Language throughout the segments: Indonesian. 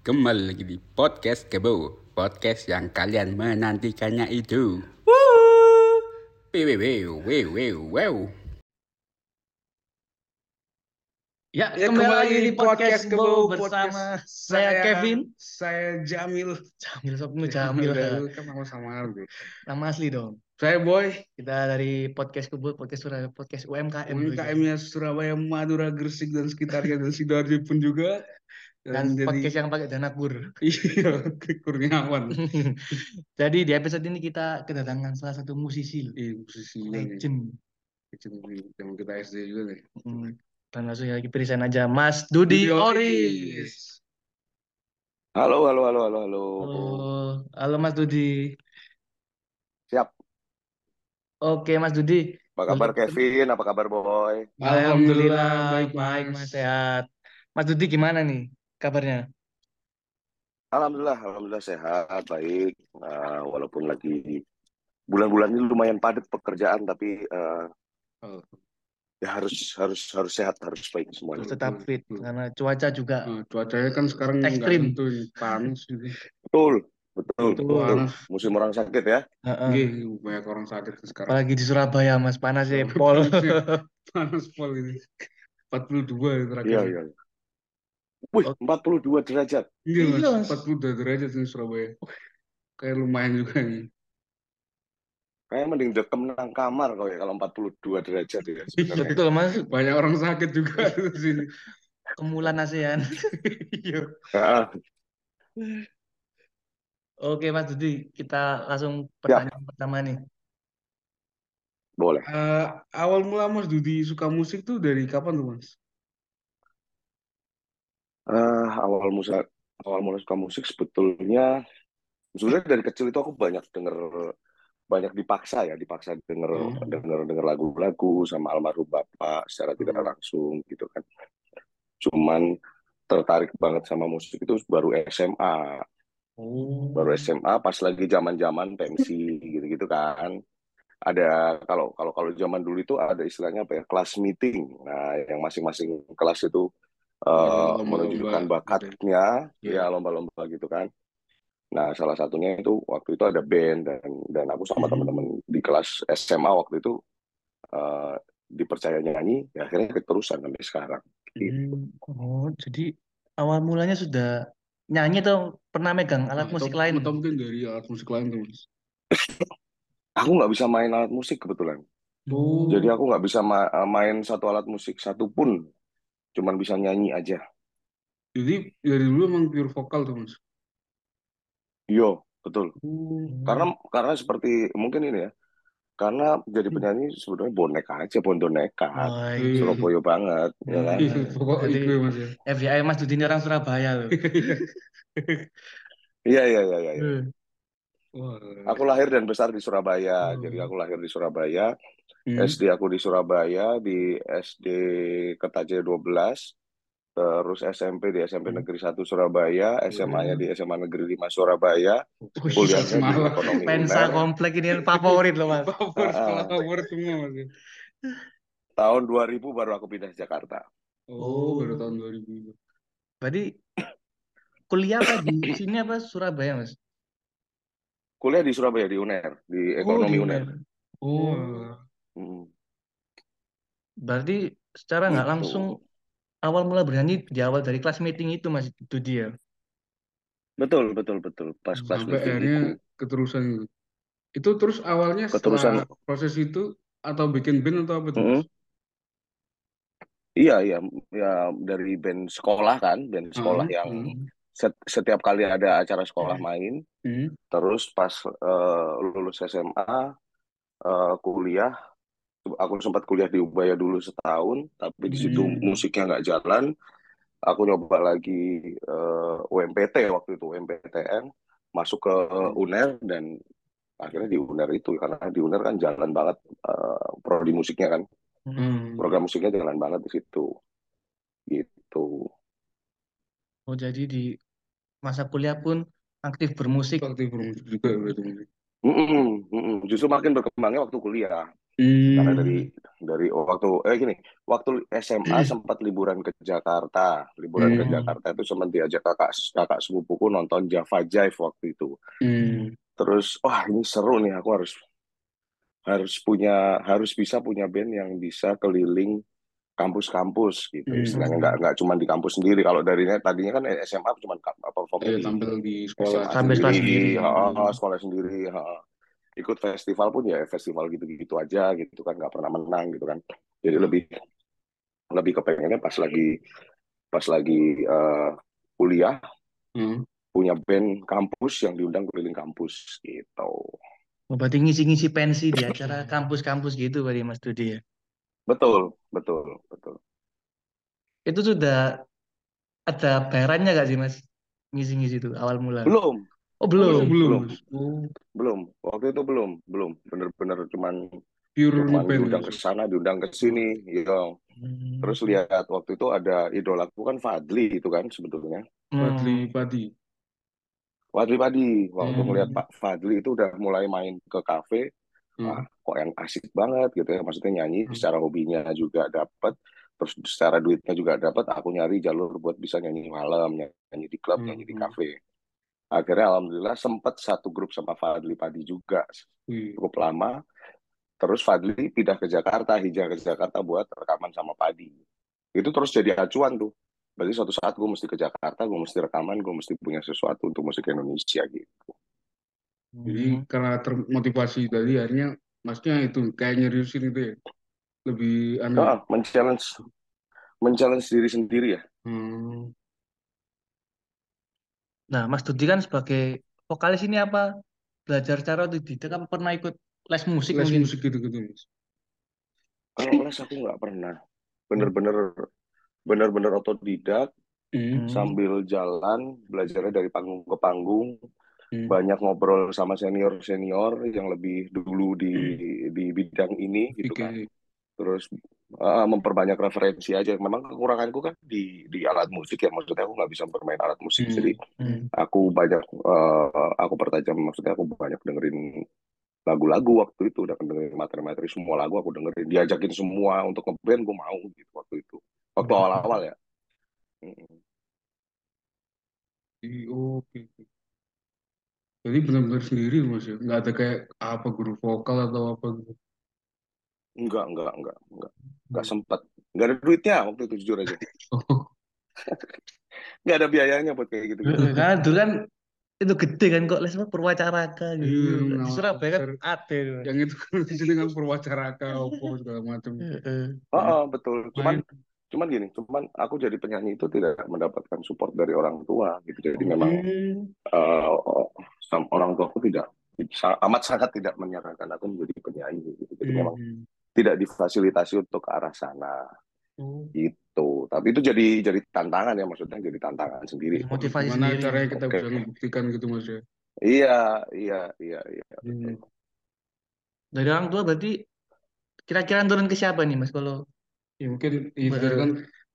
Kembali lagi di podcast Kebo, podcast yang kalian menantikannya itu. Wow, wow, wow, wow, wow. Ya, Ya, kembali lagi di podcast Kebo podcast bersama saya Kevin. Saya Jamil. Jamil Sopnu Jamil. Udah, kan sama-sama bro. Nama asli dong. Saya Boy, Kita dari podcast Kebo, podcast Surabaya, podcast UMKM. UMKM-nya Surabaya, Madura, Gresik dan sekitarnya dan Sidoarjo pun juga. Dan jadi- podcast yang pakai dana kur. Iya, Kurniawan. Jadi di episode ini kita kedatangan salah satu musisi loh. Iya, posisi legend. yang kita SD juga nih. Hmm. Dan langsung ya lagi present aja Mas Dudi Oris. Halo, halo, halo, halo, halo. Halo, halo Mas Dudi. Siap. Oke Mas Dudi. Apa kabar Kevin? Apa kabar Boy? Alhamdulillah baik, baik Mas. Mas sehat. Mas Dudi gimana nih kabarnya? Alhamdulillah, alhamdulillah sehat, baik. Nah, walaupun lagi bulan-bulan ini lumayan padat pekerjaan, tapi eh, Oh. ya harus harus harus sehat, harus baik semuanya. tetap fit betul. karena cuaca juga Nah, cuacanya kan sekarang Ekstrim. tentu ini, panas. Betul, betul, Betul. betul. Panas. Musim orang sakit ya. Heeh. Iya, banyak orang sakit sekarang. Apalagi di Surabaya Mas panas ya Pol. Panas pol ini. 42 ya terakhir. Iya, iya. Wih, Oke. 42 derajat. Iya Iya, mas, Mas. 42 derajat di Surabaya. Kayak lumayan juga nih. Kayak mending dekem nang kamar kalau ya kalau 42 derajat ya sebenarnya. Betul Mas, Banyak orang sakit juga di sini. kemulan ASEAN. Iya. Oke Mas Dudi, kita langsung pertanyaan pertama nih. boleh. Eh, awal mula Mas Dudi suka musik tuh dari kapan tuh Mas? Eh, awal musa awal mulai suka musik sebetulnya sebenarnya dari kecil itu aku banyak denger banyak dipaksa ya dipaksa denger Hmm. denger denger lagu-lagu sama almarhum bapak secara tidak Hmm. langsung gitu kan cuman tertarik banget sama musik itu baru SMA Oh. baru SMA pas lagi zaman-zaman pensi gitu-gitu kan ada kalau kalau kalau zaman dulu itu ada istilahnya apa ya kelas meeting nah yang masing-masing kelas itu eh, Lomba-lomba menunjukkan gitu. bakatnya Iya. ya lomba-lomba gitu kan nah salah satunya itu waktu itu ada band dan dan aku sama Hmm. teman-teman di kelas SMA waktu itu eh, dipercaya nyanyi ya akhirnya keterusan sampai sekarang gitu. Hmm. Oh, jadi awal mulanya sudah nyanyi atau pernah megang alat Atau- musik lain? Atau mungkin dari alat musik lain Mas. aku nggak bisa main alat musik kebetulan Oh. Jadi aku nggak bisa ma- main satu alat musik satu pun, cuman bisa nyanyi aja. Jadi dari dulu emang pure vokal tuh Mas. Yo, betul. Oh. Karena karena seperti mungkin ini ya, karena jadi penyanyi sebenarnya bonek aja, bondo nekat, Oh, Iya. Surabaya banget, ya kan? Iya, pokok Jadi- itu Mas ya. FYI Mas Dudi ini orang Surabaya loh. Iya iya iya iya. iya. Aku lahir dan besar di Surabaya, Oh. jadi aku lahir di Surabaya. Hmm. SD aku di Surabaya, di SD Kertajaya 12, terus SMP di SMP Hmm. Negeri 1 Surabaya, SMA-nya di SMA Negeri 5 Surabaya, wih, kuliahnya di. Ekonomi Pensa UNER. komplek ini yang favorit loh Mas. Favorit, Ah. sekolah favorit semua Mas. Tahun 2000 baru aku pindah ke Jakarta. Oh, baru tahun 2000. Berarti kuliah apa di sini apa Surabaya Mas? Kuliah di Surabaya di UNER, di Oh, Ekonomi di UNER. UNER. Oh. Mm. Berarti secara nggak Gitu. langsung awal mula bernyanyi di awal dari kelas meeting itu Mas itu dia. Betul, betul, betul. Pas kelas Sampai meeting akhirnya itu. keterusan gitu. Itu terus awalnya Keterusan. setelah proses itu atau bikin band atau apa tuh Mm-mm. Mas? Iya, iya, ya dari band sekolah kan, band sekolah Hmm, yang hmm. set- setiap kali ada acara sekolah main, Hmm. terus pas eh, lulus SMA, eh, kuliah, aku sempat kuliah di Ubaya dulu setahun, tapi di situ Hmm. musiknya nggak jalan. Aku nyoba lagi eh, UMPT waktu itu, UMPTN, masuk ke UNER dan akhirnya di UNER itu karena di UNER kan jalan banget eh, prodi musiknya kan, Hmm. program musiknya jalan banget di situ, gitu. Oh jadi di masa kuliah pun aktif bermusik. Aktif bermusik juga berarti. Mm-mm, mm-mm. Justru makin berkembangnya waktu kuliah. Karena Hmm. dari dari waktu eh gini, waktu SMA sempat liburan ke Jakarta. Liburan ke Hmm. Jakarta itu sempat diajak kakak kakak sepupuku nonton Java Jive waktu itu. Hmm. Terus, wah ini seru nih, aku harus harus punya harus bisa punya band yang bisa keliling kampus-kampus gitu Hmm. istilahnya nggak nggak cuma di kampus sendiri kalau darinya tadinya kan SMA cuma apa perform Eh, di tampil di sekolah sendiri, sendiri. ha, sekolah sendiri, ha. Ikut festival pun ya festival gitu-gitu aja gitu kan nggak pernah menang gitu kan jadi lebih lebih kepengennya pas lagi pas lagi eh, kuliah Hmm. punya band kampus yang diundang keliling kampus gitu Oh, berarti ngisi-ngisi pensi di acara kampus-kampus gitu berarti Mas Dudi ya. betul betul betul Itu sudah ada bayarannya gak sih Mas? Ngisi-ngisi itu awal mula. belum Oh, Oh, belum. belum. belum Oh, belum waktu itu belum belum bener-bener cuman pure cuman ngeband diundang ke sana diundang ke sini gitu Hmm. terus lihat waktu itu ada idolaku kan Fadli itu kan sebetulnya Fadli Hmm. Padi. Fadli Padi waktu Hmm. Pak Fadli itu udah mulai main ke kafe Hmm. wah kok yang asik banget gitu ya maksudnya nyanyi Hmm. secara hobinya juga dapat terus secara duitnya juga dapat aku nyari jalur buat bisa nyanyi malam nyanyi di klub Hmm. nyanyi di Hmm. kafe akhirnya alhamdulillah sempat satu grup sama Fadli Padi juga Wih. cukup lama terus Fadli pindah ke Jakarta hijrah ke Jakarta buat rekaman sama Padi itu terus jadi acuan tuh berarti suatu saat gue mesti ke Jakarta gue mesti rekaman gue mesti punya sesuatu untuk musik Indonesia gitu Jadi Hmm. karena termotivasi tadi akhirnya maksudnya itu kayak nyeriusin itu ya. Lebih anu. ah men-challenge men-challenge diri sendiri ya Hmm. Nah, Mas Dudi kan sebagai vokalis ini apa belajar secara otodidak kan pernah ikut les musik Les mungkin? musik gitu-gitu, Mas. kalau les aku nggak pernah bener-bener bener-bener otodidak. Hmm. sambil jalan belajarnya dari panggung ke panggung Hmm. banyak ngobrol sama senior senior yang lebih dulu di di bidang ini gitu kan Oke. terus uh, memperbanyak referensi aja memang kekuranganku kan di di alat musik ya maksudnya aku nggak bisa bermain alat musik Hmm. jadi Hmm. aku banyak uh, aku pertajam maksudnya aku banyak dengerin lagu-lagu waktu itu udah dengerin materi-materi semua lagu aku dengerin diajakin semua untuk ngeband gue mau gitu waktu itu waktu Hmm. awal-awal ya Mm. Jadi, oh, Oke. oke. Jadi benar-benar sendiri Mas ya. Nggak ada kayak apa guru vokal atau apa gitu. Enggak enggak enggak enggak enggak sempat enggak ada duitnya waktu itu jujur aja Oh. enggak ada biayanya buat kayak gitu gitu Karena dulu kan itu gede kan kok les apa Purwacaraka Iya, gitu. Di nama Surabaya kan ada. Yang itu kan di sini kan perwacaraka opo segala macam. Heeh. oh, oh, betul cuman Main. cuman gini cuman aku jadi penyanyi itu tidak mendapatkan support dari orang tua gitu jadi memang Hmm. uh, sam- orang tua aku tidak amat sangat tidak menyarankan aku menjadi penyanyi gitu. Jadi memang Hmm. Tidak difasilitasi untuk ke arah sana Oh. gitu. Tapi itu jadi jadi tantangan ya maksudnya jadi tantangan sendiri. Motivasi Gimana sendiri. caranya kita Oke. bisa membuktikan gitu Mas ya? Iya, iya, iya, iya. Hmm. Dari orang tua berarti kira-kira turun ke siapa nih Mas kalau Ya mungkin itu Betul. kan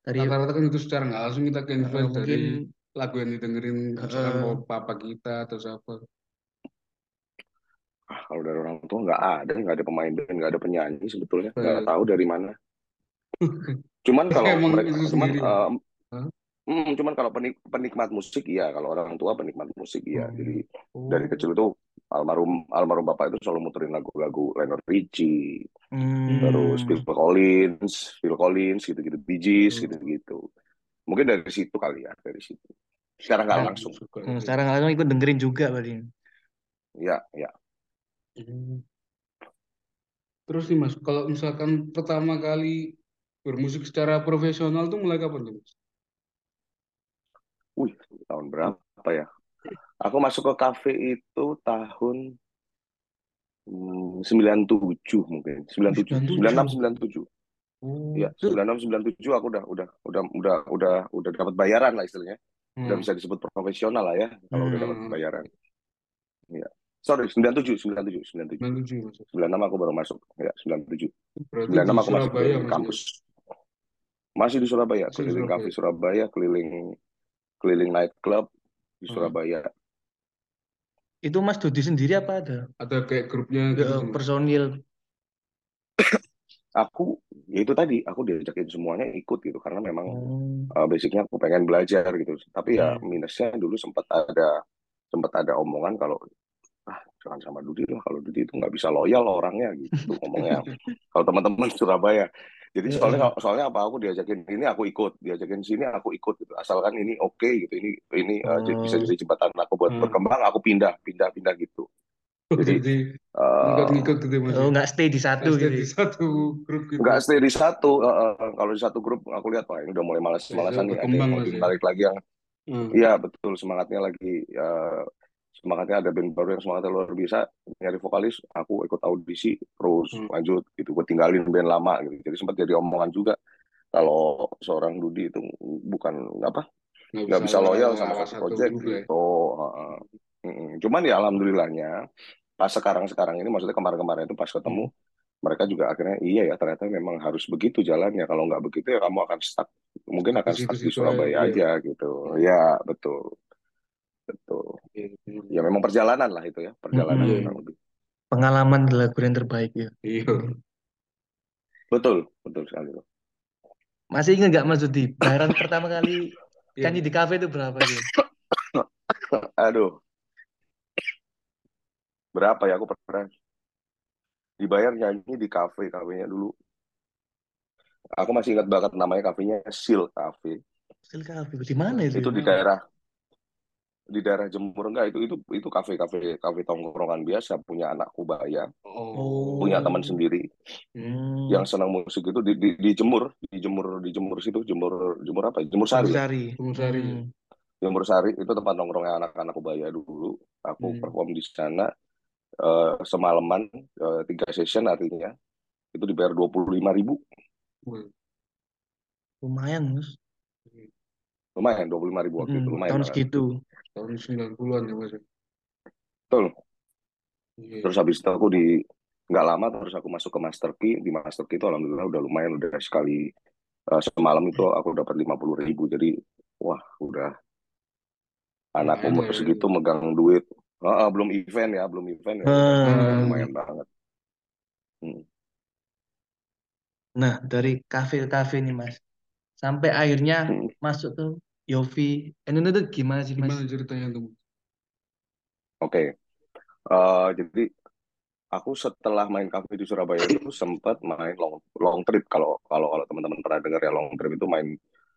dari rata-rata kan itu secara nggak langsung kita ke eh, influence dari lagu yang didengerin misalkan eh, mau papa kita atau siapa. Ah, kalau dari orang tua nggak ada, nggak ada pemain band, nggak ada penyanyi sebetulnya, nggak Eh, tahu dari mana. Cuman kalau mereka, cuman eh, Hah? Hmm, cuman kalau penik- penikmat musik iya, kalau orang tua penikmat musik iya. Jadi Oh. dari kecil itu almarhum almarhum bapak itu selalu muterin lagu-lagu Lionel Richie, terus hmm, Phil Collins, Phil Collins gitu-gitu, Bee Gees Hmm. gitu-gitu. Mungkin dari situ kali ya, dari situ. Secara nggak langsung. Hmm, sekarang langsung ikut dengerin juga berarti. Ya, ya. Hmm. Terus nih Mas, kalau misalkan pertama kali bermusik secara profesional tuh mulai kapan tuh Mas? Wih, tahun berapa ya? Aku masuk ke kafe itu tahun hmm, 97 mungkin. 97, 96 97. Oh. Ya, Itu 96 97 aku udah udah udah udah udah udah dapat bayaran lah istilahnya. Udah Hmm. bisa disebut profesional lah ya kalau udah dapat Hmm. bayaran. Ya. Sorry, 97, 97, 97. 97 Mas. 96 aku baru masuk. Ya, 97. Berarti 96 di aku masuk Surabaya di Mas ya? kampus. Masih di Surabaya, Masih keliling Surabaya. kafe Surabaya, keliling keliling night club di Hmm. Surabaya. itu Mas Dudi sendiri apa ada Ada kayak grupnya gitu personil aku ya itu tadi aku diajakin semuanya ikut gitu karena memang Oh. uh, basicnya aku pengen belajar gitu tapi ya Hmm. minusnya dulu sempat ada sempat ada omongan kalau ah jangan sama Dudi lah kalau Dudi itu nggak bisa loyal orangnya gitu ngomongnya kalau teman-teman Surabaya jadi Iya, soalnya iya. soalnya apa aku diajakin ini aku ikut diajakin sini aku ikut gitu asalkan ini oke gitu ini ini uh, bisa jadi jembatan aku buat Hmm. berkembang aku pindah pindah pindah gitu Oh, jadi uh, gitu Mas. Oh, ya? nggak stay di satu Nggak stay gitu. di satu grup gitu. nggak stay di satu uh, uh, kalau di satu grup aku lihat wah ini udah mulai malas-malasan nih ada yang mau ya. ditarik lagi yang Hmm. Iya betul semangatnya lagi uh, semangatnya ada band baru yang semangatnya luar biasa. Nyari vokalis aku ikut audisi terus Hmm. lanjut gitu. Gue tinggalin band lama gitu. Jadi sempat jadi omongan juga kalau seorang Dudi itu bukan apa nggak bisa loyal sama satu project ya. gitu. Uh, mm. cuman ya alhamdulillahnya pas sekarang sekarang ini maksudnya kemarin-kemarin itu pas ketemu mereka juga akhirnya iya ya ternyata memang harus begitu jalannya. Kalau nggak begitu ya kamu akan stuck. Mungkin akan stuck di Surabaya aja, aja gitu. Ya betul betul ya memang perjalanan lah itu ya perjalanan Mm-mm. kurang lebih Pengalaman adalah guru yang terbaik ya. Iya. betul betul sekali tuh. Masih ingat nggak Mas Dudi? Bayaran pertama kali Iya. nyanyi di kafe itu berapa gitu? aduh berapa ya aku pernah dibayar nyanyi di kafe kafenya dulu aku masih ingat banget namanya kafenya Seal Cafe Still kafe di mana itu? itu ya? di daerah di daerah Jember enggak itu itu itu kafe kafe kafe tongkrongan biasa punya anak kubaya Oh. punya teman sendiri Hmm. yang senang musik itu di, di, di Jemur di Jemur di Jemur situ Jemur Jemur apa ya? Jemur Sari ya? Sari. Jemur Sari. Hmm. Jemur Sari itu tempat nongkrongnya anak-anak kubaya dulu aku Hmm. perform di sana eh, semalaman eh, tiga session artinya itu dibayar dua puluh lima ribu Wah, Lumayan Mas. lumayan dua puluh lima ribu waktu itu Hmm, lumayan tahun segitu. Tahun 90-an ya Mas. ya? betul Iya. terus habis itu aku di nggak lama terus aku masuk ke Master Key di Master Key itu alhamdulillah udah lumayan udah sekali eh, semalam itu aku dapat lima puluh ribu jadi wah udah anak Lumayan umur ya. segitu megang duit Ah, ah, belum event ya belum event ya Hmm. lumayan banget Hmm. Nah, dari kafe ke kafe nih Mas. Sampai akhirnya Hmm. masuk ke Yofi. And tuh gimana sih Mas? Gimana ceritanya tuh? Oke, Eh, jadi aku setelah main kafe di Surabaya itu sempat main long long trip. Kalau kalau kalau teman-teman pernah dengar ya long trip itu main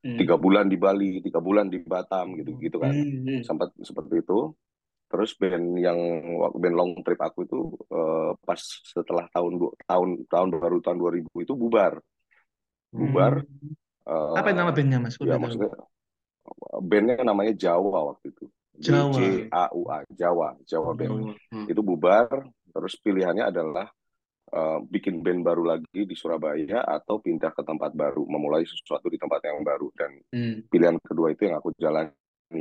tiga bulan di Bali, tiga bulan di Batam gitu-gitu kan. Hmm. Sempat seperti itu. Terus band yang band long trip aku itu eh, pas setelah tahun tahun tahun baru tahun 2000 itu bubar. Bubar. Hmm. eh, Apa nama bandnya Mas? ya maksudnya bandnya namanya Jawa waktu itu. Jawa. J A U A Jawa Jawa band. Jawa. Hmm. itu bubar terus pilihannya adalah eh, bikin band baru lagi di Surabaya atau pindah ke tempat baru memulai sesuatu di tempat yang baru dan Hmm. pilihan kedua itu yang aku jalanin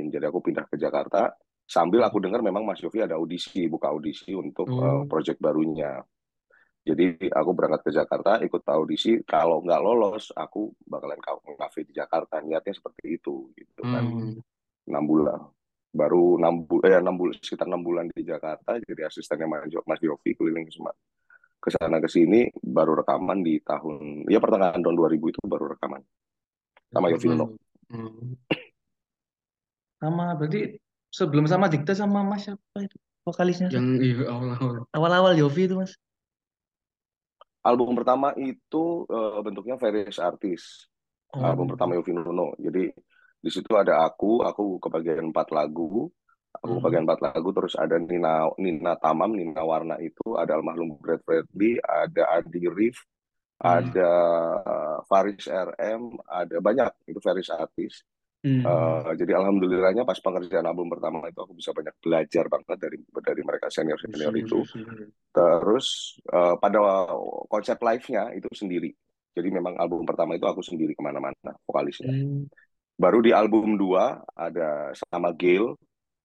jadi aku pindah ke Jakarta sambil aku dengar memang Mas Yofi ada audisi buka audisi untuk eh, project barunya jadi aku berangkat ke Jakarta ikut audisi kalau nggak lolos aku bakalan kafe di Jakarta niatnya seperti itu gitu kan Hmm. enam bulan baru enam bulan eh enam bulan sekitar enam bulan di Jakarta jadi asistennya Mas Mas Yofi keliling semua ke sana ke sini baru rekaman di tahun ya pertengahan tahun 2000 itu baru rekaman sama Yofi Uno Hmm. Sama berarti sebelum sama Dikta sama Mas siapa itu vokalisnya? Yang iya awal-awal. Awal-awal Yofi itu Mas. Album pertama itu eh, bentuknya various artis Oh. album pertama Yofi Nuno jadi di situ ada aku aku kebagian empat lagu aku Hmm. kebagian empat lagu terus ada Nina Nina Tamam Nina Warna itu ada almarhum Brad Bradley ada Adi Rif Hmm. ada eh, Faris RM ada banyak itu various artis Hmm. Eh, jadi alhamdulillahnya pas pengerjaan album pertama itu aku bisa banyak belajar banget dari dari mereka senior senior itu terus eh, pada konsep live-nya itu sendiri jadi memang album pertama itu aku sendiri ke mana-mana vokalisnya Hmm. baru di album 2 ada sama Gail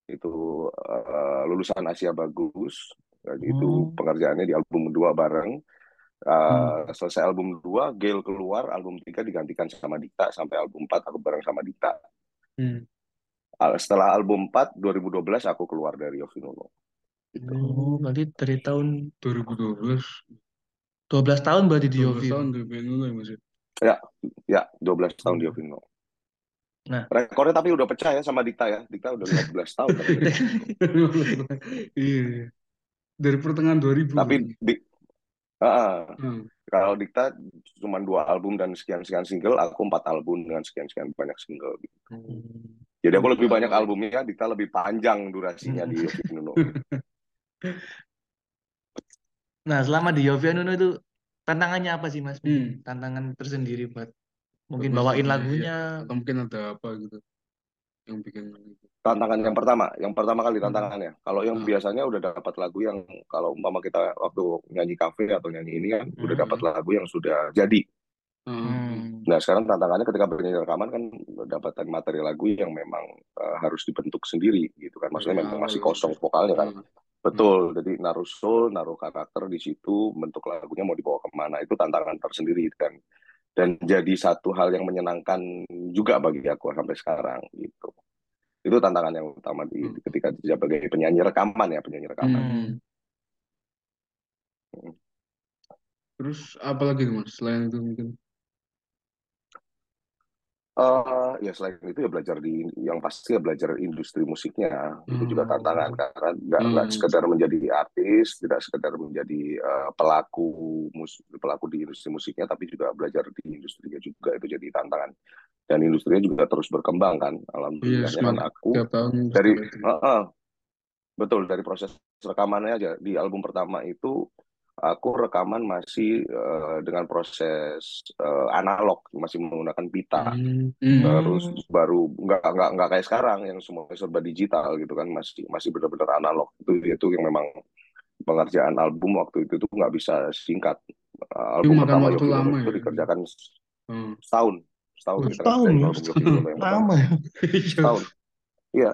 itu eh, lulusan Asia Bagus jadi itu Hmm. pengerjaannya di album 2 bareng Eh, Hmm. selesai album 2 Gail keluar album 3 digantikan sama Dita sampai album 4 aku bareng sama Dita Hmm. Setelah album 4 2012 aku keluar dari Yofi Nuno Oh, berarti dari tahun 2012. 12 tahun berarti di 12 Yofi. tahun di ya Mas ya. Ya, ya 12 tahun Hmm. di Ovino. Nah. Rekornya tapi udah pecah ya sama Dikta ya. Dikta udah 15 tahun. Iya, iya. Dari pertengahan 2000. Tapi di, Ah, Hmm. kalau Dikta cuma dua album dan sekian-sekian single, aku empat album dengan sekian-sekian banyak single. gitu. Jadi aku lebih banyak albumnya, Dikta lebih panjang durasinya di Ovino. Nah, selama di Yofi Nuno itu tantangannya apa sih, Mas? Hmm. Tantangan tersendiri buat mungkin Buat bawain lagunya. Atau mungkin ada apa gitu yang bikin gitu. Tantangan yang pertama, yang pertama kali tantangannya. Kalau yang Hmm. biasanya udah dapat lagu yang kalau umpama kita waktu nyanyi kafe atau nyanyi ini kan udah Hmm. dapat lagu yang sudah jadi. Hmm. Hmm. Nah sekarang tantangannya ketika bernyanyi rekaman kan dapatkan materi lagu yang memang eh, harus dibentuk sendiri gitu kan. Maksudnya memang masih kosong vokalnya kan. Hmm. Betul. Jadi naruh soul, naruh karakter di situ, bentuk lagunya mau dibawa ke mana itu tantangan tersendiri dan dan jadi satu hal yang menyenangkan juga bagi aku sampai sekarang gitu. Itu tantangan yang utama di Hmm. ketika sebagai penyanyi rekaman ya penyanyi rekaman. Hmm. Terus apa lagi Mas selain itu mungkin? Eh, ya selain itu ya belajar di yang pasti ya belajar industri musiknya itu juga Hmm. tantangan karena nggak Hmm. sekedar menjadi artis tidak sekedar menjadi eh, pelaku mus pelaku di industri musiknya tapi juga belajar di industrinya juga itu jadi tantangan dan industrinya juga terus berkembang kan Iya, alhamdulillahnya kan aku tahun dari ada. Heeh. betul dari proses rekamannya aja di album pertama itu aku rekaman masih eh, dengan proses eh, analog masih menggunakan pita. Hmm. terus baru nggak nggak nggak kayak sekarang yang semuanya serba digital gitu kan masih masih benar-benar analog itu itu yang memang pengerjaan album waktu itu tuh nggak bisa singkat Uh, album makan pertama waktu lama Nuno itu ya? dikerjakan Hmm. setahun setahun setahun ngerjain ya? album Yovie Nuno yang pertama Lama ya. setahun iya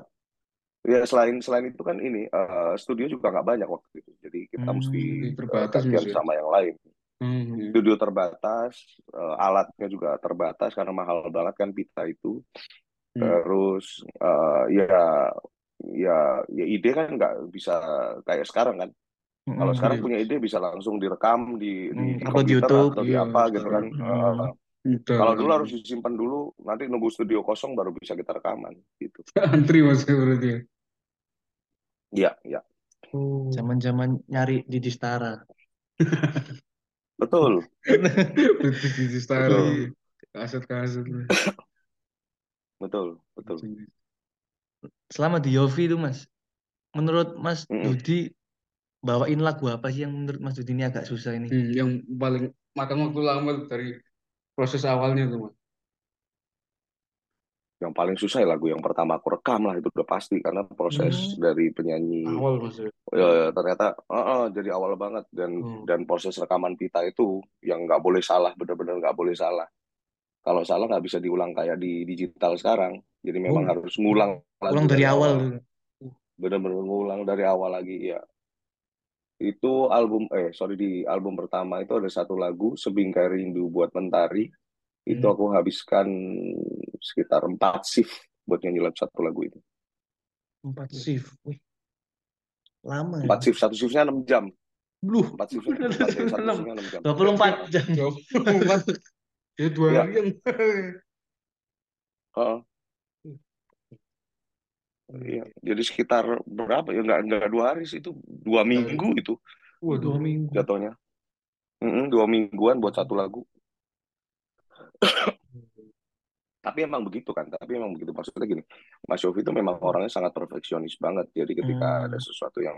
ya selain selain itu kan ini uh, studio juga nggak banyak waktu itu jadi kita Hmm, mesti uh, terbatas, ya? sama yang lain Hmm. studio terbatas uh, alatnya juga terbatas karena mahal banget kan pita itu Hmm. terus uh, ya ya ya ide kan nggak bisa kayak sekarang kan kalau Hmm. sekarang iya. punya ide bisa langsung direkam di di, Hmm, di komputer YouTube. atau di Iya, apa gitu kan Hmm. Uh, Mudah kalau dulu harus disimpan dulu nanti nunggu studio kosong baru bisa kita rekaman gitu antri Mas ya berarti ya. iya iya Oh. Zaman-zaman nyari di Distara. betul British Digital Story, kaset-kaset. betul betul Selama di Yofi itu, Mas. Menurut Mas Mm-mm. Dudi, bawain lagu apa sih yang menurut Mas Dudi ini agak susah ini? Hmm, yang paling makan waktu lama tuh dari proses awalnya tuh Mas. yang paling susah ya lagu yang pertama aku rekam lah itu udah pasti karena proses Hmm. dari penyanyi Awal Mas ya. ya, ya, ternyata uh, uh, jadi awal banget dan Hmm. dan proses rekaman pita itu yang nggak boleh salah benar-benar nggak boleh salah kalau salah nggak bisa diulang kayak di digital sekarang jadi memang Oh. harus ngulang Ulang dari awal. benar-benar ngulang dari awal lagi ya itu album eh sorry di album pertama itu ada satu lagu sebingkai rindu buat mentari itu Hmm. aku habiskan sekitar empat shift buat nyanyi lagu satu lagu itu Empat shift. Wih. Lama ya. empat shift satu shiftnya enam jam Bluh. empat shiftnya empat dari satu shiftnya enam jam 24 jam. Jauh banget. Ya dua Iya. harian. Iya, jadi sekitar berapa ya? Nggak nggak dua hari sih itu dua minggu itu Waduh. Dua minggu. jatuhnya. Mm-mm, dua mingguan buat satu lagu. Tapi emang begitu kan? Tapi emang begitu. Maksudnya gini Mas Yofi itu memang orangnya sangat perfeksionis banget. Jadi ketika Hmm. ada sesuatu yang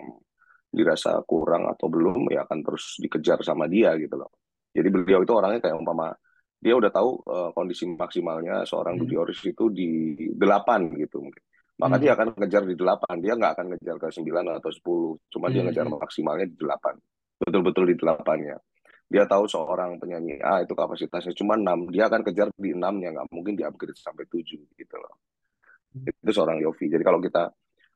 dirasa kurang atau belum ya akan terus dikejar sama dia gitu loh. Jadi beliau itu orangnya kayak umpama dia udah tahu eh, kondisi maksimalnya seorang Hmm. Dudi Oris itu di delapan gitu mungkin maka Hmm. dia akan ngejar di delapan. Dia nggak akan ngejar ke sembilan atau sepuluh. Cuma dia Hmm, ngejar hmm. maksimalnya di delapan. Betul-betul di delapannya. Dia tahu seorang penyanyi A itu kapasitasnya cuma 6 dia akan kejar di 6 nya nggak mungkin di upgrade sampai 7 gitu loh. Itu seorang Yofi. Jadi kalau kita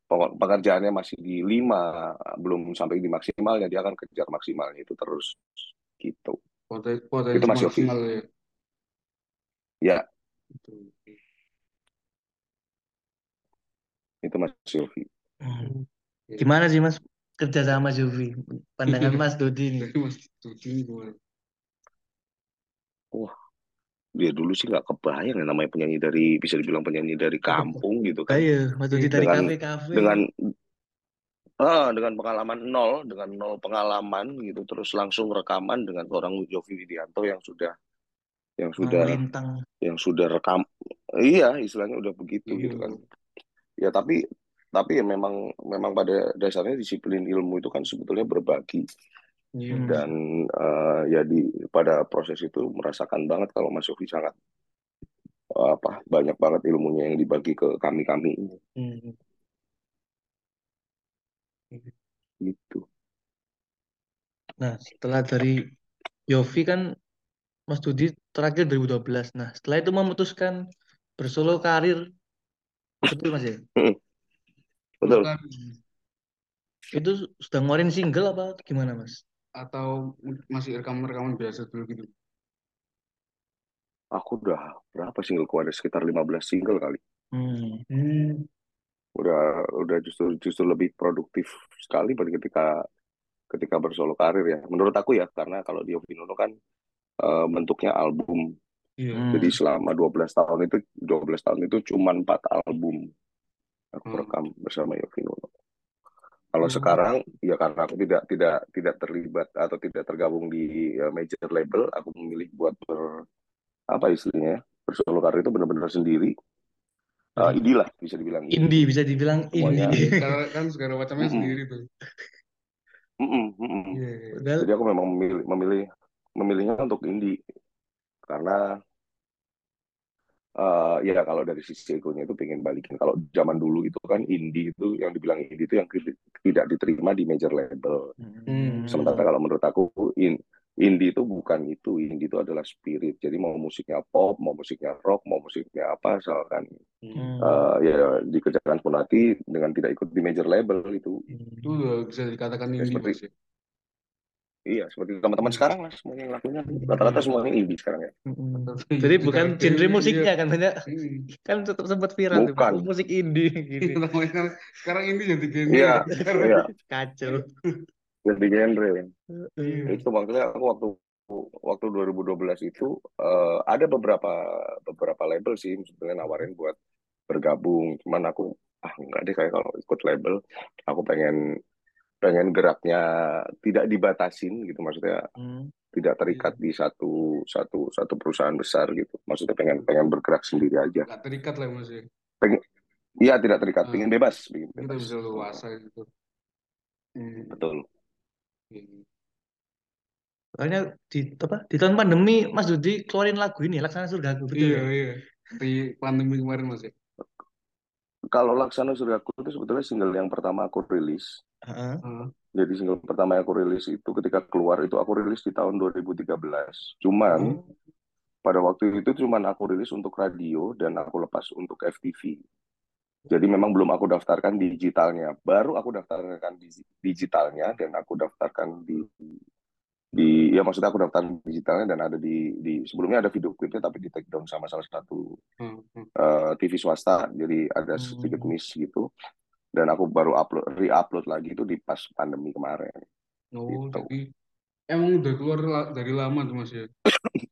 pokok- pekerjaannya masih di 5 belum sampai di maksimalnya dia akan kejar maksimalnya itu terus. Gitu. Potensi, potensi Itu Mas Yofi. maksimal ya. ya. Betul. Itu Mas Yofi Hmm. Gimana sih Mas kerja sama Mas Yofi? Pandangan Mas Dudi ini. Mas ini gimana? wah dia dulu sih nggak kebayang ya namanya penyanyi dari bisa dibilang penyanyi dari kampung gitu kan Ayo, Mas Dudi dari dengan kafe-kafe. dengan ah, dengan pengalaman nol dengan nol pengalaman gitu terus langsung rekaman dengan seorang Yovie Widianto yang sudah yang sudah melintang. yang sudah rekam iya istilahnya udah begitu Iya. gitu kan ya tapi tapi ya memang memang pada dasarnya disiplin ilmu itu kan sebetulnya berbagi. Hmm. dan eh, ya di pada proses itu merasakan banget kalau Mas Yofi sangat eh, apa banyak banget ilmunya yang dibagi ke kami kami ini Hmm. gitu Nah, setelah dari Yofi kan Mas Dudi terakhir 2012. Nah, setelah itu memutuskan bersolo karir. Betul Mas ya? betul Bukan. Itu sudah ngeluarin single apa gimana Mas? Atau masih rekaman-rekaman biasa dulu gitu. aku udah berapa single keluar sekitar 15 single kali Hmm. Hmm. udah udah justru justru lebih produktif sekali pada ketika ketika bersolo karir ya menurut aku ya karena kalau di Yofi Nuno kan eh, bentuknya album. Hmm. jadi selama 12 tahun itu 12 tahun itu cuma empat album aku Hmm. rekam bersama Yofi Nuno kalau Oh. sekarang ya karena aku tidak tidak tidak terlibat atau tidak tergabung di eh, major label aku memilih buat ber apa istilahnya bersolo karir itu benar-benar sendiri Eh, Jadi indie lah bisa dibilang indie. bisa dibilang Semuanya. indie. Karena kan segala macamnya sendiri tuh. Mm-mm. Iya. iya. Padahal Jadi aku memang memilih memilih memilihnya untuk indie karena eh ya kalau dari sisi egonya itu pengen balikin kalau zaman dulu itu kan indie itu yang dibilang indie itu yang tidak diterima di major label. Hmm. Sementara kalau menurut aku in, indie itu bukan itu, indie itu adalah spirit. Jadi mau musiknya pop, mau musiknya rock, mau musiknya apa, asalkan Hmm. eh, ya dikerjakan sepenuh hati dengan tidak ikut di major label itu. Itu bisa dikatakan Ya, indie seperti ya. Iya seperti teman-teman sekarang lah semuanya yang lakunya rata-rata semuanya indie sekarang ya. Jadi bukan ada genre musiknya iya. kan banyak Hmm. kan tetap sempat viral tuh, Bukan. oh, musik indie gini. Namanya sekarang, indie jadi genre. Iya, iya. Kacau. Jadi genre. Iya. Itu maksudnya aku waktu waktu 2012 itu eh, ada beberapa beberapa label sih sebenarnya nawarin buat bergabung. Cuman aku ah enggak deh kayak kalau ikut label aku pengen pengen geraknya tidak dibatasin gitu maksudnya Hmm. tidak terikat di satu satu satu perusahaan besar gitu. Maksudnya pengen pengen bergerak sendiri aja. Nggak terikat lah mas ya. Iya tidak terikat, Ah. pengen bebas, pengen Kita bebas. bisa luasa gitu. Hmm. Betul. Iya. Soalnya di apa di tahun pandemi Mas Dudi keluarin lagu ini Laksana Surgaku betul Iya, ya? iya. Di pandemi kemarin mas ya. Kalau Laksana Surgaku itu sebetulnya single yang pertama aku rilis. Jadi single pertama yang aku rilis itu ketika keluar itu aku rilis di tahun 2013. Cuman Oh. pada waktu itu cuman aku rilis untuk radio dan aku lepas untuk FTV. Jadi memang belum aku daftarkan digitalnya. Baru aku daftarkan di digitalnya dan aku daftarkan di di ya maksudnya aku daftar digitalnya dan ada di di sebelumnya ada video klipnya tapi di take down sama salah satu Hmm, hmm. eh, TV swasta. Jadi ada sedikit Hmm. miss gitu. Dan aku baru upload re-upload lagi itu di pas pandemi kemarin. Oh, Gitu. jadi emang udah keluar la- dari lama tuh mas ya.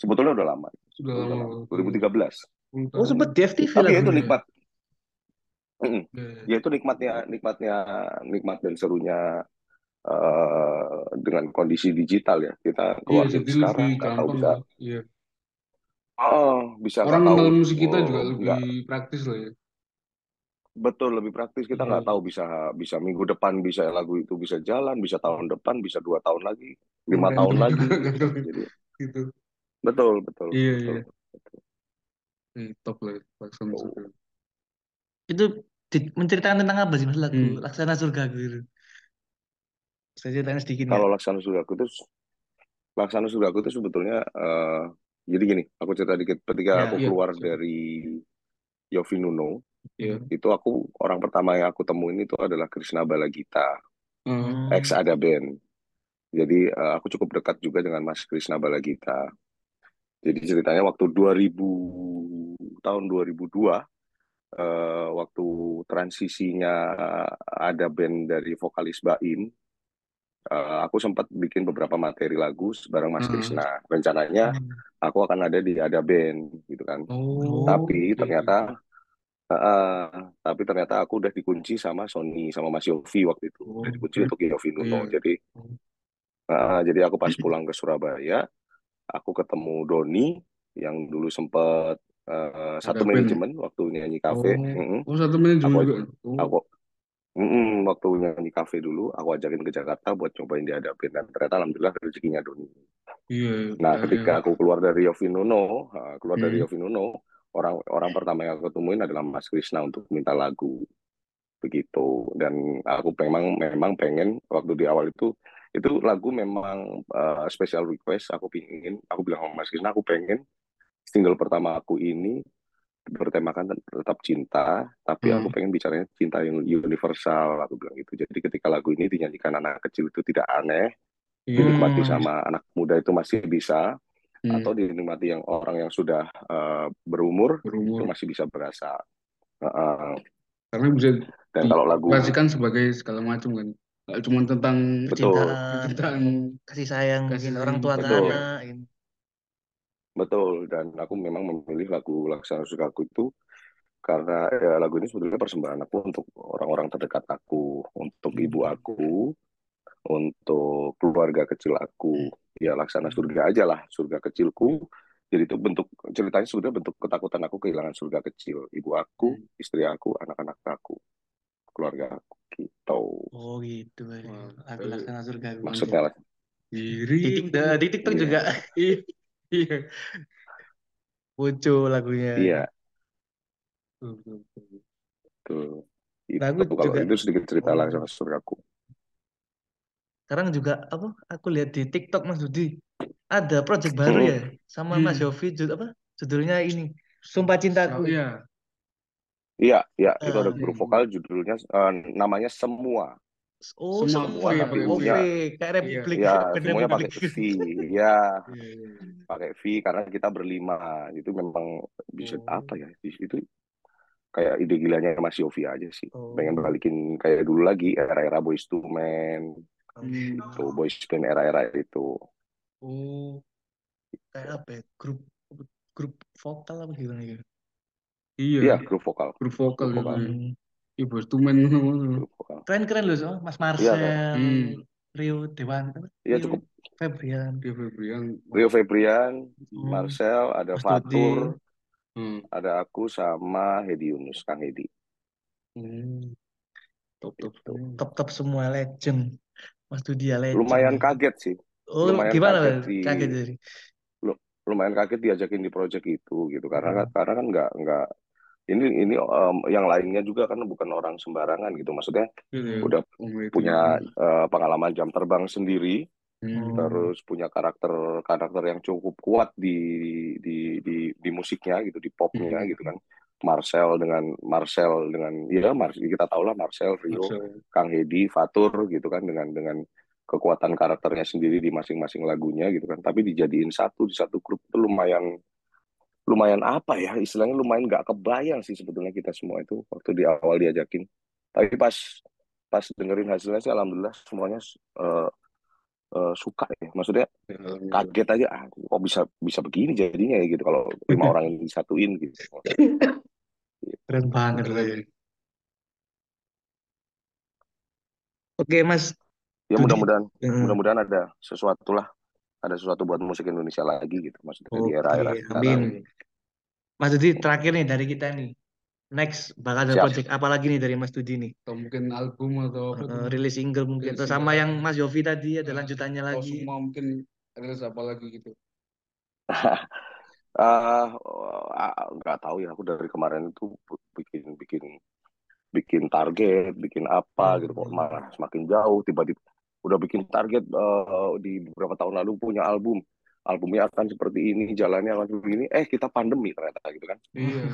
Sebetulnya udah lama. Sudah Udah lama. lama. 2013. Oh sempat di FTV Tapi ya itu lagunya. nikmat. Iya. Ya itu nikmatnya, nikmatnya, nikmat dan serunya eh, dengan kondisi digital ya. Kita Iya, keluar jadi sekarang lebih nggak tahu bisa. Iya. oh, bisa Orang tahu, kenal musik kita oh, juga lebih nggak praktis lah ya. Betul lebih praktis. Kita Iya. nggak tahu bisa bisa minggu depan bisa lagu itu bisa jalan, bisa tahun depan, bisa dua tahun lagi, lima Kemarin tahun juga lagi. gitu. Jadi gitu. betul, betul, Iya, betul. iya. Eh, top lah ya, Laksana Oh. Surga. Itu di- menceritakan tentang apa sih Mas lagu Hmm. Laksana Surgaku itu? Saya ceritain sedikit ya. Kalau Laksana Surgaku itu Laksana Surgaku itu sebetulnya eh, jadi gini, aku cerita dikit. Ketika Ya, aku iya, keluar dari Yofi Nuno, Iya. itu aku orang pertama yang aku temuin itu adalah Krishna Balagita. Hmm. ex Ada Band. Jadi eh, aku cukup dekat juga dengan Mas Krishna Balagita. Jadi ceritanya waktu 2000 tahun 2002 eh, waktu transisinya Ada Band dari vokalis Baim eh, aku sempat bikin beberapa materi lagu bareng Mas Hmm. Krisna. Rencananya Hmm. aku akan ada di ada band gitu kan. Oh, Tapi ternyata eh, tapi ternyata aku udah dikunci sama Sony sama Mas Yofi waktu itu. Oh, Udah dikunci oke. untuk Yofi Nuno. Iya. Jadi Oh. eh, jadi aku pas pulang ke Surabaya, aku ketemu Doni yang dulu sempat eh, satu manajemen waktu nyanyi kafe. Oh, Mm-mm. oh satu manajemen Aku juga. Oh, aku mm-mm, waktu nyanyi kafe dulu, aku ajakin ke Jakarta buat cobain dihadapin dan ternyata alhamdulillah rezekinya Doni. iya. Nah, ada- ketika aku keluar dari Yovinuno, uh, keluar dari Hmm. Yovinuno, orang orang pertama yang aku temuin adalah Mas Krisna untuk minta lagu begitu. Dan aku memang memang pengen waktu di awal itu itu lagu memang uh, special request. Aku pingin, aku bilang sama Mas Krisna, aku pengen single pertama aku ini bertemakan tetap cinta, tapi aku Hmm. pengen bicaranya cinta yang universal. Aku bilang gitu. Jadi ketika lagu ini dinyanyikan anak kecil itu tidak aneh, Iya. dinikmati Hmm. sama anak muda itu masih bisa Hmm. atau dinikmati yang orang yang sudah uh, berumur itu berumur. masih bisa berasa. Uh-uh. Karena bisa Dan kalau lagu dikasihkan sebagai segala macam kan. Nggak cuma tentang betul, Percintaan, percintaan. kasih sayang, Kasih orang tua ke betul, anak. gitu. betul. Dan aku memang memilih lagu Laksana Sukaku itu karena ya, lagu ini sebetulnya persembahan aku untuk orang-orang terdekat aku, untuk ibu Hmm. aku, untuk keluarga kecil aku. Ya Laksana surga aja lah, surga kecilku. Jadi itu bentuk ceritanya sudah bentuk ketakutan aku kehilangan surga kecil, ibu aku, Hmm. istri aku, anak-anak aku, keluarga aku gitu. Oh gitu. Lagu eh, Laksana Surga. Maksudnya lah, Diri. Di, di, TikTok Iya. juga Iya. muncul lagunya. iya, tuh. Nah, aku Itu kalau juga itu sedikit cerita oh, lah sama surgaku. Sekarang juga apa? Aku lihat di TikTok Mas Dudi ada project baru ya sama Mas Hmm. Yofi jud- apa? Judulnya ini Sumpah Oh, Cintaku. iya. Iya, iya, itu ada Ah, grup Hmm. vokal judulnya eh, namanya Semua. oh Semua semua. V Tapi pakai Oh V. V ya, kayak Iya. Republik ya band semuanya pakai V. Ya, Iya, iya. pakai V karena kita berlima. Itu memang bisa Oh, apa ya? Itu kayak ide gilanya Mas Yofi aja sih. Pengen oh, balikin kayak dulu lagi era-era Boyz II Men, oh. Hmm. itu Boyz Band era-era itu. Oh, kayak apa ya? Grup grup vokal apa gimana gitu? Iya, Iya, grup vokal, grup vokal grup gitu vokal. Hmm. Iya, bos tumen. Keren-keren loh, so. Mas Iya, kan? Marcel, Hmm. Rio Dewan, apa? Iya Rio cukup. Febrian. Dia Febrian. Rio Febrian, Hmm. Marcel, ada Mas. Fatur, Hmm. ada aku sama Hedi Yunus, Kang Hedi. Hmm. Top top Gitu. semua. Top-top semua legend. Mas Dudi ya legend. Lumayan kaget sih, Oh, lumayan gimana kaget di Kaget jadi. lu- lumayan kaget diajakin di project itu gitu karena Hmm. kan- karena kan nggak nggak ini ini em, yang lainnya juga kan bukan orang sembarangan gitu maksudnya ya. udah itu punya eh, pengalaman jam terbang sendiri Hmm. Terus punya karakter karakter yang cukup kuat di di di di musiknya gitu di popnya Hmm. gitu kan Marcel dengan Marcel dengan ya Mar kita tahu lah Marcel Rio Marcel. Kang Hedi Fatur gitu kan dengan dengan kekuatan karakternya sendiri di masing-masing lagunya gitu kan. Tapi dijadiin satu di satu grup itu lumayan lumayan apa ya istilahnya lumayan nggak kebayang sih sebetulnya kita semua itu waktu di awal diajakin. Tapi pas pas dengerin hasilnya sih alhamdulillah semuanya eh, eh, suka ya. Maksudnya Ya, kaget aja ah, kok bisa bisa begini jadinya ya gitu. Kalau lima orang yang disatuin gitu Keren banget ya. Oke, Mas ya mudah-mudahan Hmm. mudah-mudahan ada sesuatu lah ada sesuatu buat musik Indonesia lagi gitu maksudnya di Oke, era-era sekarang amin. Mas Dudi, terakhir nih dari kita nih. Next, bakal ada siap project apa lagi nih dari Mas Dudi nih? Atau mungkin album atau apa tuh? rilis single mungkin. Rilis Atau sama yang Mas Yofi tadi ada Nah, lanjutannya atau lagi. semua mungkin rilis apa lagi gitu. ah ah, nggak tahu ya aku dari kemarin itu bikin bikin bikin target bikin apa gitu. Kok Hmm. malah semakin jauh tiba-tiba udah bikin target eh, di beberapa tahun lalu punya album. Albumnya akan seperti ini jalannya akan seperti ini. Eh kita pandemi ternyata gitu kan? Iya,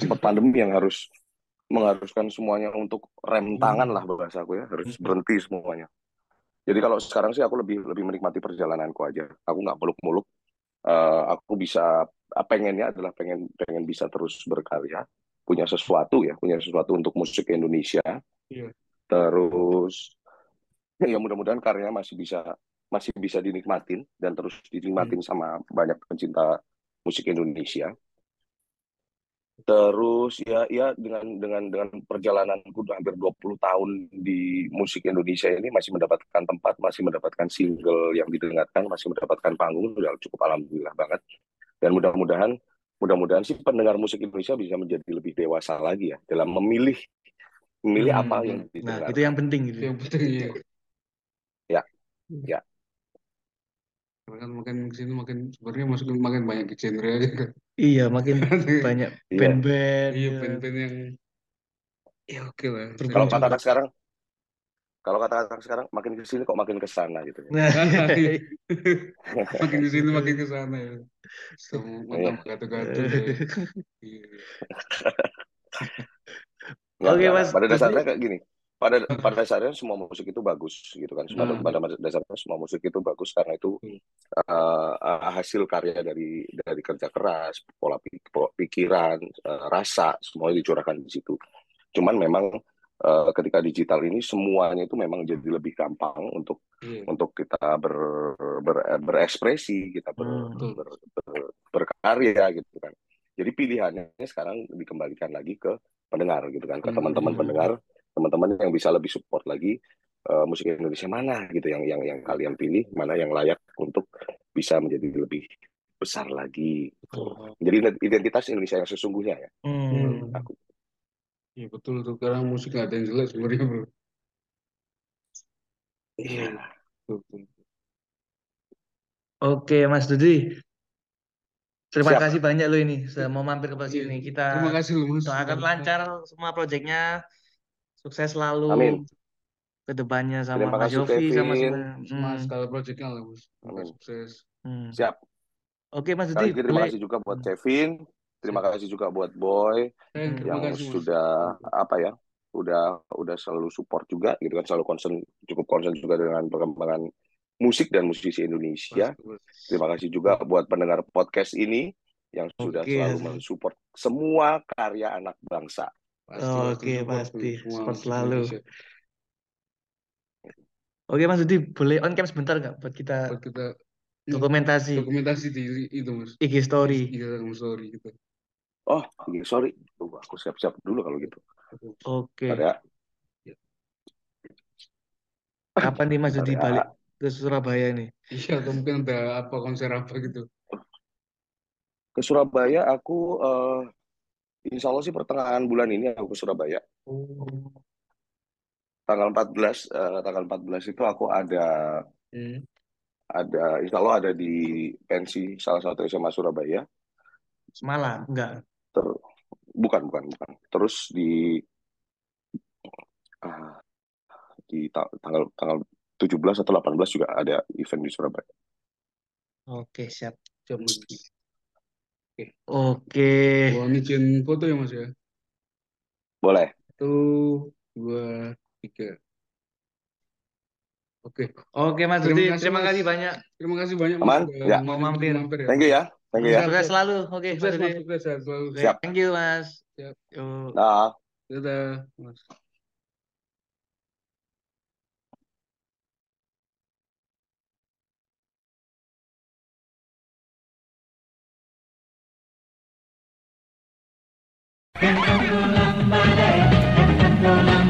sempat pandemi yang harus mengharuskan semuanya untuk rem tangan lah bahasa aku ya. Harus Hmm. berhenti semuanya. Jadi kalau sekarang sih aku lebih lebih menikmati perjalananku aja. Aku nggak muluk-muluk Eh, aku bisa ah, pengennya adalah pengen pengen bisa terus berkarya punya sesuatu ya punya sesuatu untuk musik Indonesia Iya. terus ya mudah-mudahan karyanya masih bisa masih bisa dinikmatin dan terus dinikmatin sama banyak pencinta musik Indonesia. Terus ya ya dengan dengan dengan perjalananku hampir 20 tahun di musik Indonesia ini masih mendapatkan tempat, masih mendapatkan single yang didengarkan, masih mendapatkan panggung udah cukup alhamdulillah banget. Dan mudah-mudahan mudah-mudahan sih pendengar musik Indonesia bisa menjadi lebih dewasa lagi ya dalam memilih memilih Hmm, apa yang Nah, didengar. itu yang penting gitu. Yang penting ya. Ya, ya. Karena kan makin ke sini makin sebenarnya masuk makin banyak genre aja kan. Iya, makin banyak Iya. band-band Iya ya. band-band yang ya oke lah. Kalau kata-kata sekarang kalau kata-kata sekarang makin ke sini kok makin ke sana gitu. Nah, makin ke sini makin ke sana ya. Sama Iya. mantap gato-gato deh. Iya. Nggak, Oke, Mas. Pada dasarnya kayak gini. Pada pada dasarnya semua musik itu bagus gitu kan. Pada, Hmm. pada dasarnya semua musik itu bagus karena itu Hmm. uh, hasil karya dari dari kerja keras, pola pik- pola pikiran, uh, rasa semuanya dicurahkan di situ. Cuman memang uh, ketika digital ini semuanya itu memang jadi lebih gampang untuk Iya. untuk kita ber, ber- berekspresi, kita ber, Hmm. ber- ber- berkarya gitu kan. Jadi pilihannya sekarang dikembalikan lagi ke pendengar gitu kan, ke Hmm. teman-teman pendengar, teman-teman yang bisa lebih support lagi eh, musik Indonesia mana gitu yang yang yang kalian pilih, mana yang layak untuk bisa menjadi lebih besar lagi. Gitu. Jadi identitas Indonesia yang sesungguhnya ya. Hmm. Aku. Iya betul tuh. Karena musik nggak ada yang jelek sebenarnya bro. Iya. Oke, Mas Dudi. Terima Siap. kasih banyak lo ini sudah mau mampir ke Iya. sini. Kita Terima kasih loh mas. doakan lancar semua proyeknya, sukses selalu Amin. ke depannya sama Terima Mas kasih, Yofi sama Kevin. semua. Semua Hmm. skala proyeknya lah mas. Semoga Amin. sukses. Hmm. Siap. Oke, Mas Sekali Dudi, lagi terima boleh kasih juga buat Kevin, terima kasih juga buat Boy Eh, Hmm. terima yang kasih mas. sudah apa ya, udah udah selalu support juga gitu kan, selalu concern cukup concern juga dengan perkembangan musik dan musisi Indonesia. Mas. Terima kasih juga buat pendengar podcast ini yang sudah Oke, selalu Mas. mensupport semua karya anak bangsa. Pasti Oke, pasti. musik selalu. Oke, Mas Dudi, boleh on cam sebentar nggak buat kita Buat kita dokumentasi dokumentasi di itu mas. IG story? Instagram story gitu. Oh, iya, sorry, Tuh, aku siap-siap dulu kalau gitu. Oke. Ada Kapan nih Mas Dudi Ada. balik ke Surabaya nih? Iya atau mungkin ada apa konser apa gitu. ke Surabaya aku eh, Insya Allah sih pertengahan bulan ini aku ke Surabaya. Oh. Tanggal 14 eh, tanggal 14 itu aku ada Hmm. ada Insya Allah ada di pensi salah satu SMA Surabaya. Semalam? Enggak. Ter- bukan bukan bukan. Terus di ah, di ta- tanggal tanggal 17 atau 18 juga ada event di Surabaya. Oke, siap. Mas. Oke. Mau izin foto ya mas ya. Boleh. Satu, dua, tiga. Oke, Oke Mas Terima Dudi, kasih, terima Mas. kasih banyak. terima kasih banyak Aman? Mas udah Ya. Mau mampir. mampir ya. Thank you ya. Thank you ya. Sukses selalu. Oke, Mas Sukses Dudi. mas, sukses selalu. Oke, Siap. Thank you Mas. Siap. Yuk. Nah. Dadah, mas. Can come to Lumberland, can come to Lumberland.